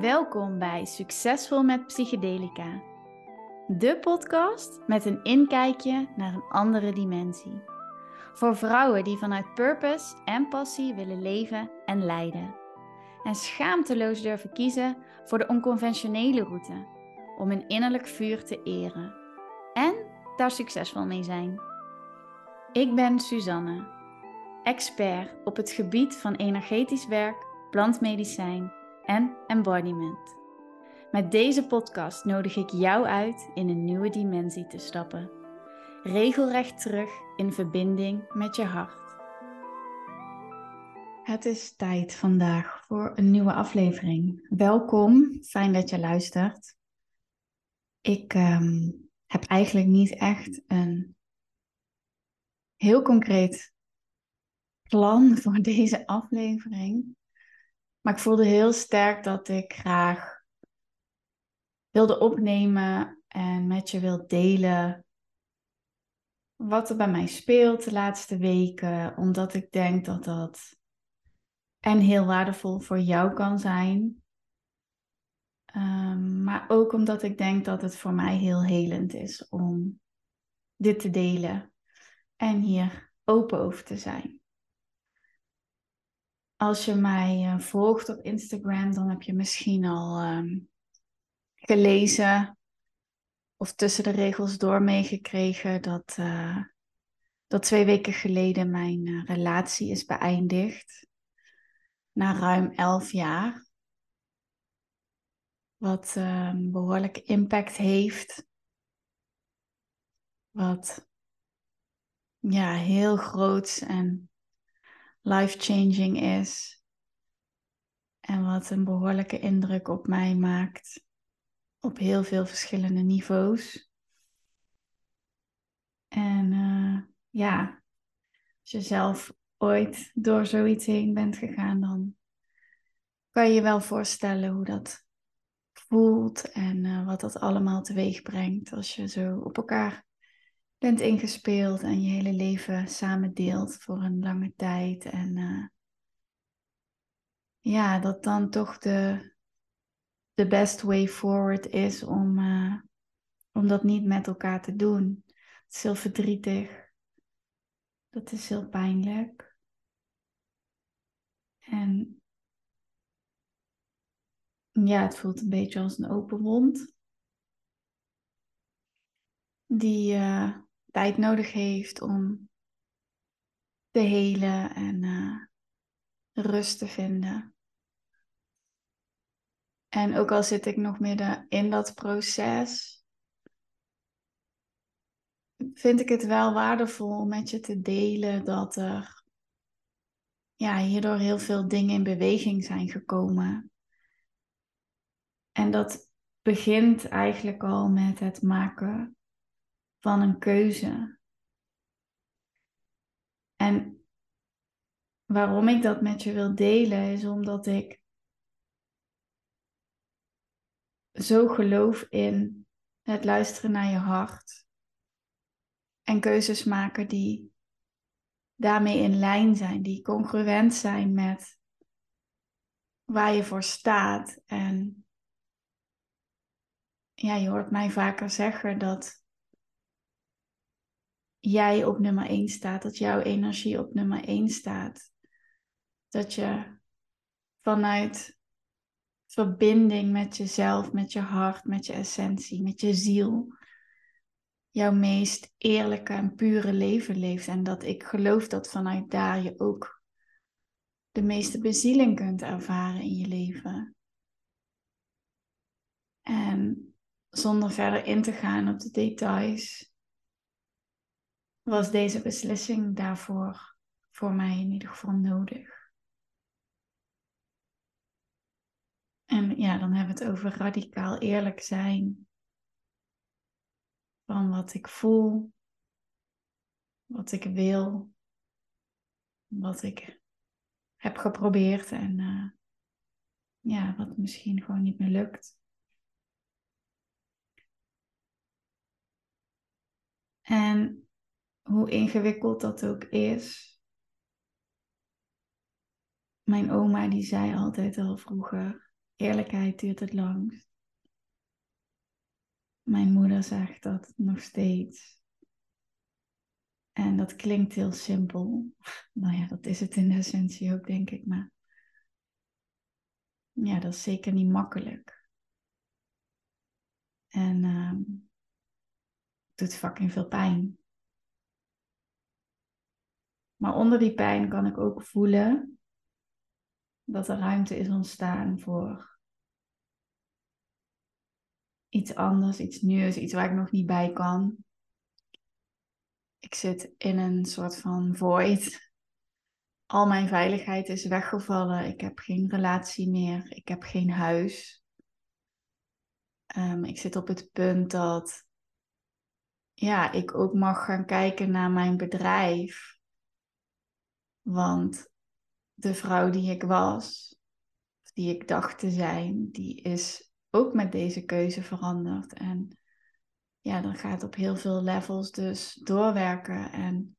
Welkom bij Succesvol met Psychedelica. De podcast met een inkijkje naar een andere dimensie. Voor vrouwen die vanuit purpose en passie willen leven en leiden. En schaamteloos durven kiezen voor de onconventionele route om hun innerlijk vuur te eren. En daar succesvol mee zijn. Ik ben Suzanne, expert op het gebied van energetisch werk, plantmedicijn en embodiment. Met deze podcast nodig ik jou uit in een nieuwe dimensie te stappen. Regelrecht terug in verbinding met je hart. Het is tijd vandaag voor een nieuwe aflevering. Welkom, fijn dat je luistert. Ik ehm, heb eigenlijk niet echt een heel concreet plan voor deze aflevering. Maar ik voelde heel sterk dat ik graag wilde opnemen en met je wil delen wat er bij mij speelt de laatste weken, omdat ik denk dat dat en heel waardevol voor jou kan zijn. Um, maar ook omdat ik denk dat het voor mij heel helend is om dit te delen en hier open over te zijn. Als je mij uh, volgt op Instagram, dan heb je misschien al um, gelezen of tussen de regels door meegekregen dat, uh, dat twee weken geleden mijn uh, relatie is beëindigd. Na ruim elf jaar. Wat um, behoorlijk impact heeft. Wat ja, heel groot en life-changing is. En wat een behoorlijke indruk op mij maakt. Op heel veel verschillende niveaus. En uh, ja, als je zelf ooit door zoiets heen bent gegaan, dan kan je je wel voorstellen hoe dat voelt en uh, wat dat allemaal teweeg brengt als je zo op elkaar bent ingespeeld en je hele leven samen deelt voor een lange tijd. En uh, ja, dat dan toch de, best way forward is om, uh, om dat niet met elkaar te doen. Het is heel verdrietig. Dat is heel pijnlijk. En ja, het voelt een beetje als een open wond. Die, uh, tijd nodig heeft om te helen en uh, rust te vinden. En ook al zit ik nog midden in dat proces, vind ik het wel waardevol om met je te delen dat er ja, hierdoor heel veel dingen in beweging zijn gekomen. En dat begint eigenlijk al met het maken van een keuze. En waarom ik dat met je wil delen is omdat ik zo geloof in het luisteren naar je hart en keuzes maken die daarmee in lijn zijn, die congruent zijn met waar je voor staat. En ja, je hoort mij vaker zeggen dat jij op nummer 1 staat, dat jouw energie op nummer 1 staat. Dat je vanuit verbinding met jezelf, met je hart, met je essentie, met je ziel, jouw meest eerlijke en pure leven leeft. En dat ik geloof dat vanuit daar je ook de meeste bezieling kunt ervaren in je leven. En zonder verder in te gaan op de details, was deze beslissing daarvoor voor mij in ieder geval nodig. En ja, dan hebben we het over radicaal eerlijk zijn. Van wat ik voel, wat ik wil, wat ik heb geprobeerd en uh, ja, wat misschien gewoon niet meer lukt. En hoe ingewikkeld dat ook is. Mijn oma die zei altijd al vroeger, Eerlijkheid duurt het langst. Mijn moeder zegt dat nog steeds. En dat klinkt heel simpel. Nou ja, dat is het in essentie ook, denk ik. Maar ja, dat is zeker niet makkelijk. En uh, het doet fucking veel pijn. Maar onder die pijn kan ik ook voelen dat er ruimte is ontstaan voor iets anders, iets nieuws, iets waar ik nog niet bij kan. Ik zit in een soort van void. Al mijn veiligheid is weggevallen. Ik heb geen relatie meer. Ik heb geen huis. Um, ik zit op het punt dat ja, ik ook mag gaan kijken naar mijn bedrijf. Want de vrouw die ik was, die ik dacht te zijn, die is ook met deze keuze veranderd. En ja, dan gaat op heel veel levels dus doorwerken. En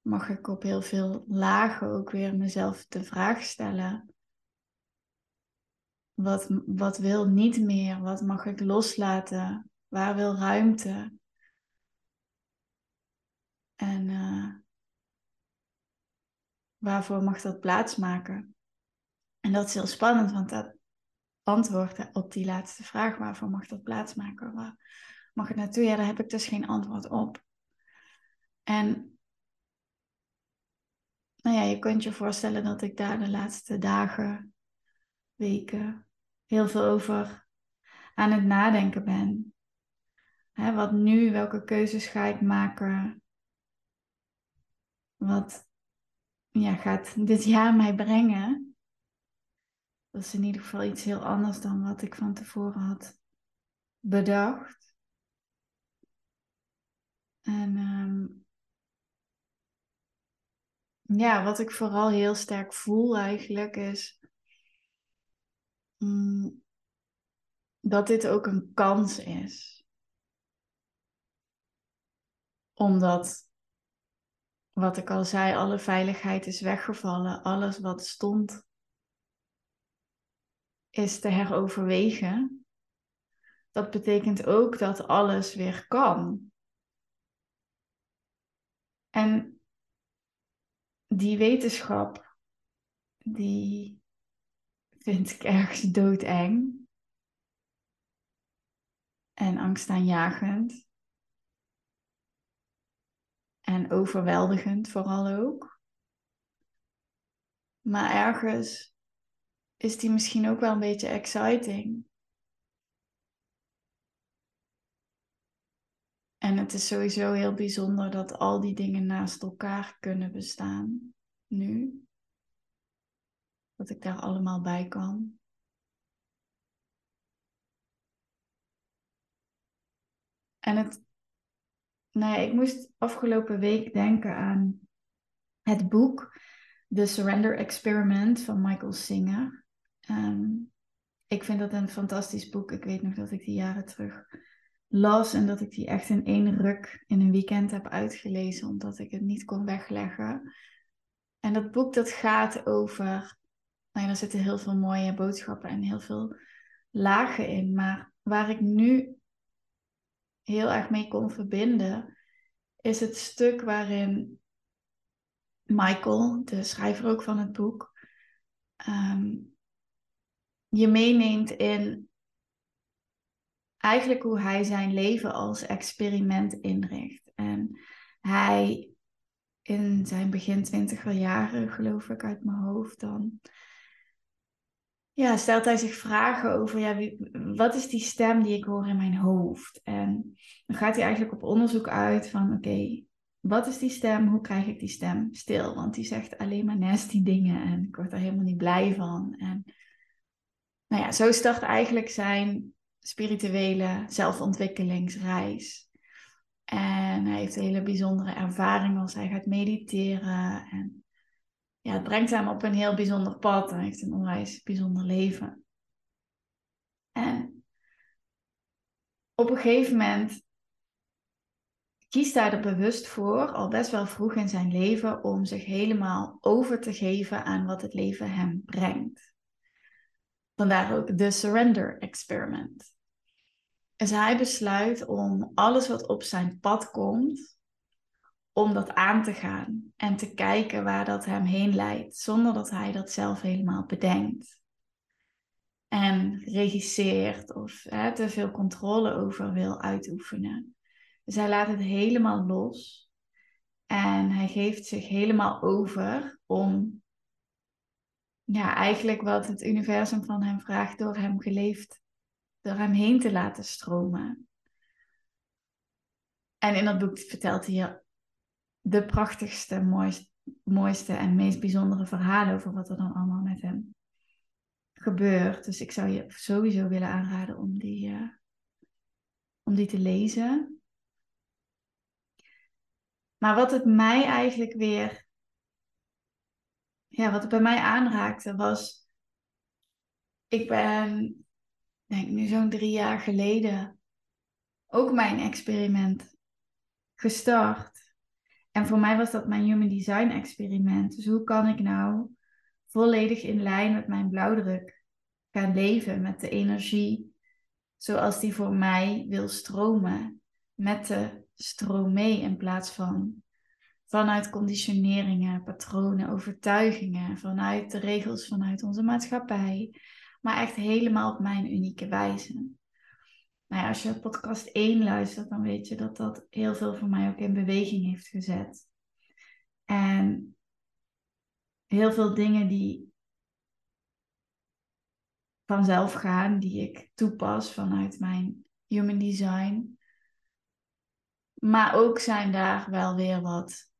mag ik op heel veel lagen ook weer mezelf de vraag stellen. Wat, wat wil niet meer? Wat mag ik loslaten? Waar wil ruimte? En waarvoor mag dat plaatsmaken? En dat is heel spannend, want dat antwoord op die laatste vraag, waarvoor mag dat plaatsmaken? Waar mag het naartoe? Ja, daar heb ik dus geen antwoord op. En nou ja, je kunt je voorstellen dat ik daar de laatste dagen, weken heel veel over aan het nadenken ben. wat nu, welke keuzes ga ik maken? Wat ja, gaat dit jaar mij brengen. Dat is in ieder geval iets heel anders dan wat ik van tevoren had bedacht. En um, ja, wat ik vooral heel sterk voel eigenlijk is um, dat dit ook een kans is. Omdat wat ik al zei, alle veiligheid is weggevallen. Alles wat stond is te heroverwegen. Dat betekent ook dat alles weer kan. En die wetenschap, die vind ik ergens doodeng. En angstaanjagend. En overweldigend vooral ook. Maar ergens is die misschien ook wel een beetje exciting. En het is sowieso heel bijzonder dat al die dingen naast elkaar kunnen bestaan. Nu. Dat ik daar allemaal bij kan. En het nou ja, ik moest afgelopen week denken aan het boek The Surrender Experiment van Michael Singer. Ehm, ik vind dat een fantastisch boek. Ik weet nog dat ik die jaren terug las en dat ik die echt in één ruk in een weekend heb uitgelezen, omdat ik het niet kon wegleggen. En dat boek dat gaat over, nou ja, daar zitten heel veel mooie boodschappen en heel veel lagen in. Maar waar ik nu heel erg mee kon verbinden, is het stuk waarin Michael, de schrijver ook van het boek, ehm, je meeneemt in eigenlijk hoe hij zijn leven als experiment inricht. En hij in zijn begin twintiger jaren, geloof ik uit mijn hoofd dan, ja, stelt hij zich vragen over, ja, wat is die stem die ik hoor in mijn hoofd? En dan gaat hij eigenlijk op onderzoek uit van, oké, wat is die stem? Hoe krijg ik die stem stil? Want die zegt alleen maar nasty dingen en ik word er helemaal niet blij van. En nou ja, zo start eigenlijk zijn spirituele zelfontwikkelingsreis. En hij heeft een hele bijzondere ervaring als hij gaat mediteren en ja, het brengt hem op een heel bijzonder pad en heeft een onwijs bijzonder leven. En op een gegeven moment kiest hij er bewust voor, al best wel vroeg in zijn leven, om zich helemaal over te geven aan wat het leven hem brengt. Vandaar ook de Surrender Experiment. Dus hij besluit om alles wat op zijn pad komt, om dat aan te gaan en te kijken waar dat hem heen leidt, zonder dat hij dat zelf helemaal bedenkt. En regisseert of hè, te veel controle over wil uitoefenen. Dus hij laat het helemaal los en hij geeft zich helemaal over om ja, eigenlijk wat het universum van hem vraagt door hem geleefd, door hem heen te laten stromen. En in dat boek vertelt hij de prachtigste, mooiste, mooiste en meest bijzondere verhalen over wat er dan allemaal met hem gebeurt. Dus ik zou je sowieso willen aanraden om die, uh, om die te lezen. Maar wat het mij eigenlijk weer ja, wat het bij mij aanraakte was, ik ben, denk nu zo'n drie jaar geleden, ook mijn experiment gestart. En voor mij was dat mijn Human Design experiment. Dus hoe kan ik nou volledig in lijn met mijn blauwdruk gaan leven, met de energie zoals die voor mij wil stromen, met de stroom mee in plaats van vanuit conditioneringen, patronen, overtuigingen, vanuit de regels vanuit onze maatschappij, maar echt helemaal op mijn unieke wijze. Nou ja, als je podcast 1 luistert, dan weet je dat dat heel veel voor mij ook in beweging heeft gezet. En heel veel dingen die vanzelf gaan, die ik toepas vanuit mijn human design. Maar ook zijn daar wel weer wat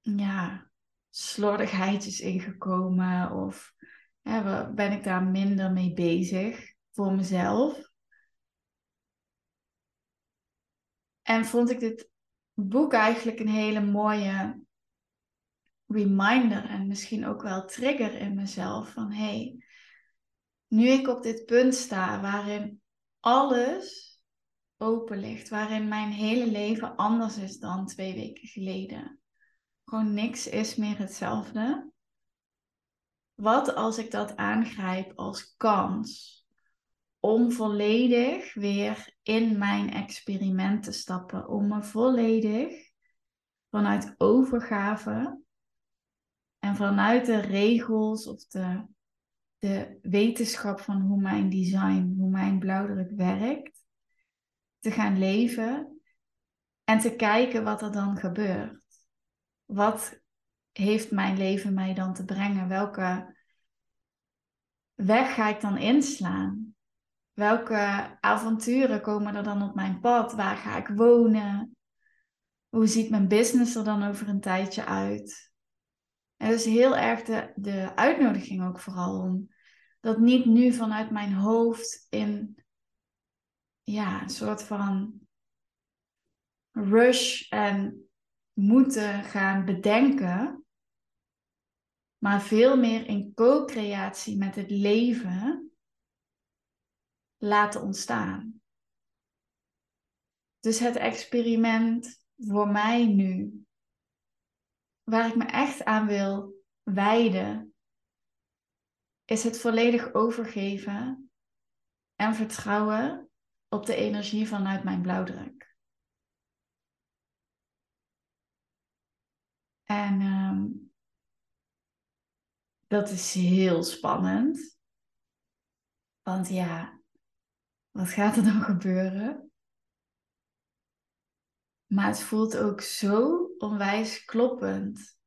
ja, slordigheidjes ingekomen of hè, ben ik daar minder mee bezig voor mezelf. En vond ik dit boek eigenlijk een hele mooie reminder en misschien ook wel trigger in mezelf van hey, nu ik op dit punt sta waarin alles open ligt, waarin mijn hele leven anders is dan twee weken geleden gewoon niks is meer hetzelfde. Wat als ik dat aangrijp als kans om volledig weer in mijn experiment te stappen, om me volledig vanuit overgave en vanuit de regels of de, de wetenschap van hoe mijn design, hoe mijn blauwdruk werkt, te gaan leven en te kijken wat er dan gebeurt wat heeft mijn leven mij dan te brengen? Welke weg ga ik dan inslaan? Welke avonturen komen er dan op mijn pad? Waar ga ik wonen? Hoe ziet mijn business er dan over een tijdje uit? En dus heel erg de, de uitnodiging ook vooral om dat niet nu vanuit mijn hoofd in ja, een soort van rush en moeten gaan bedenken, maar veel meer in co-creatie met het leven laten ontstaan. Dus het experiment voor mij nu, waar ik me echt aan wil wijden, is het volledig overgeven en vertrouwen op de energie vanuit mijn blauwdruk. En ehm, dat is heel spannend. Want ja, wat gaat er dan gebeuren? Maar het voelt ook zo onwijs kloppend.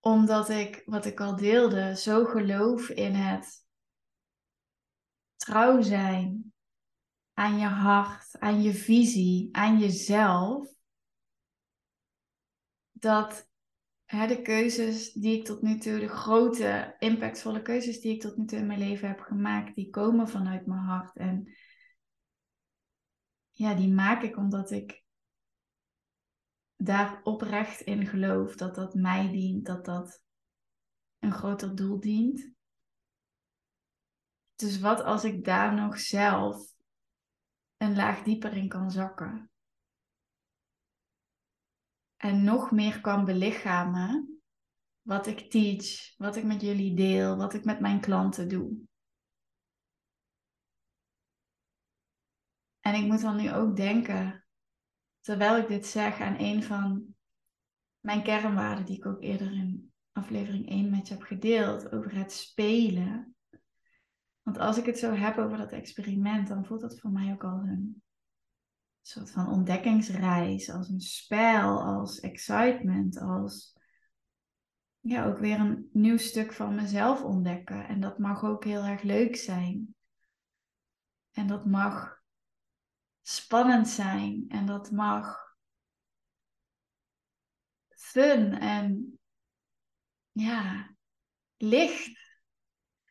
Omdat ik, wat ik al deelde, zo geloof in het trouw zijn aan je hart, aan je visie, aan jezelf dat de keuzes die ik tot nu toe, de grote, impactvolle keuzes die ik tot nu toe in mijn leven heb gemaakt, die komen vanuit mijn hart. En ja, die maak ik omdat ik daar oprecht in geloof dat dat mij dient, dat dat een groter doel dient. Dus wat als ik daar nog zelf een laag dieper in kan zakken? En nog meer kan belichamen wat ik teach, wat ik met jullie deel, wat ik met mijn klanten doe. En ik moet dan nu ook denken, terwijl ik dit zeg, aan een van mijn kernwaarden, die ik ook eerder in aflevering 1 met je heb gedeeld, over het spelen. Want als ik het zo heb over dat experiment, dan voelt dat voor mij ook al een soort van ontdekkingsreis, als een spel, als excitement, als ja, ook weer een nieuw stuk van mezelf ontdekken. En dat mag ook heel erg leuk zijn. En dat mag spannend zijn. En dat mag fun en ja, licht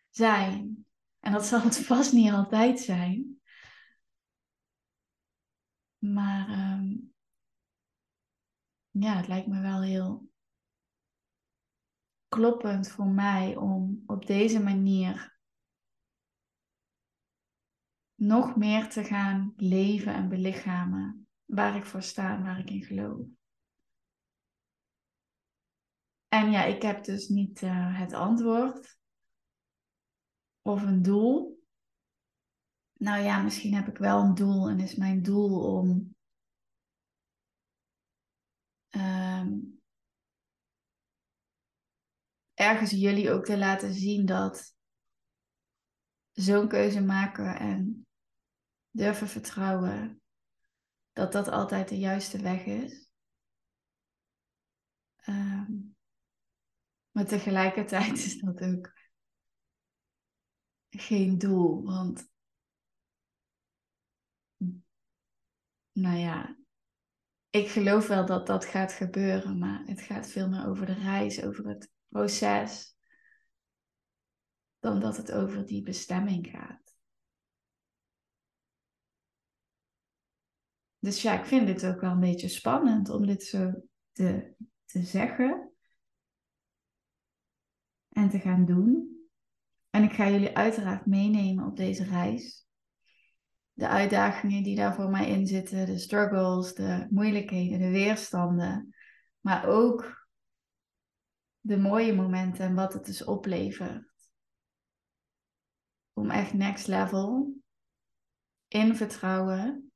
zijn. En dat zal het vast niet altijd zijn. Maar ehm, ja, het lijkt me wel heel kloppend voor mij om op deze manier nog meer te gaan leven en belichamen waar ik voor sta en waar ik in geloof. En ja, ik heb dus niet uh, het antwoord of een doel. Nou ja, misschien heb ik wel een doel en is mijn doel om um, ergens jullie ook te laten zien dat zo'n keuze maken en durven vertrouwen, dat dat altijd de juiste weg is. Um, maar tegelijkertijd is dat ook geen doel, want nou ja, ik geloof wel dat dat gaat gebeuren, maar het gaat veel meer over de reis, over het proces, dan dat het over die bestemming gaat. Dus ja, ik vind dit ook wel een beetje spannend om dit zo te, te zeggen en te gaan doen. En ik ga jullie uiteraard meenemen op deze reis. De uitdagingen die daar voor mij in zitten, de struggles, de moeilijkheden, de weerstanden, maar ook de mooie momenten en wat het dus oplevert. Om echt next level in vertrouwen,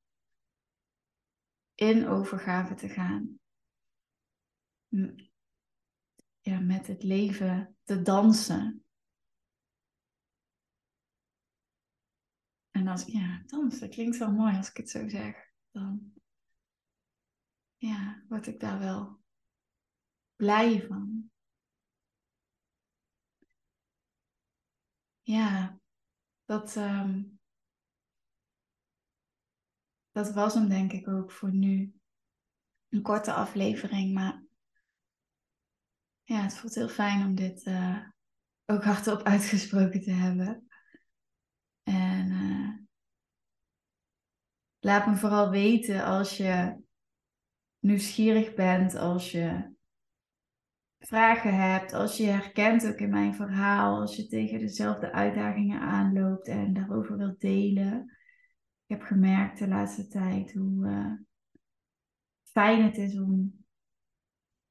in overgave te gaan. Ja, met het leven te dansen. En als ja, dansen, dat klinkt wel mooi als ik het zo zeg. Dan ja, word ik daar wel blij van. Ja, dat, um, dat was hem denk ik ook voor nu. Een korte aflevering, maar ja, het voelt heel fijn om dit uh, ook hardop uitgesproken te hebben. En uh, laat me vooral weten als je nieuwsgierig bent, als je vragen hebt, als je herkent ook in mijn verhaal, als je tegen dezelfde uitdagingen aanloopt en daarover wilt delen. Ik heb gemerkt de laatste tijd hoe uh, fijn het is om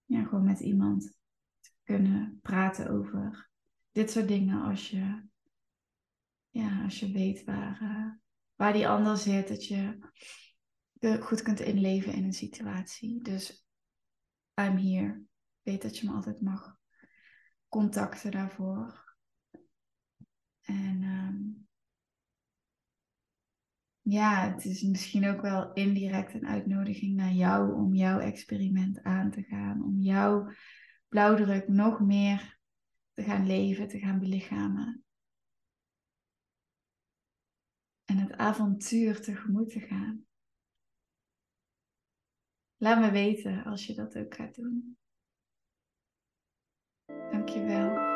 ja, gewoon met iemand te kunnen praten over dit soort dingen als je, ja, als je weet waar, uh, waar die ander zit, dat je goed kunt inleven in een situatie. Dus I'm here weet dat je me altijd mag contacten daarvoor. En um, ja, het is misschien ook wel indirect een uitnodiging naar jou om jouw experiment aan te gaan. Om jouw blauwdruk nog meer te gaan leven, te gaan belichamen. En het avontuur tegemoet te gaan. Laat me weten als je dat ook gaat doen. Dankjewel.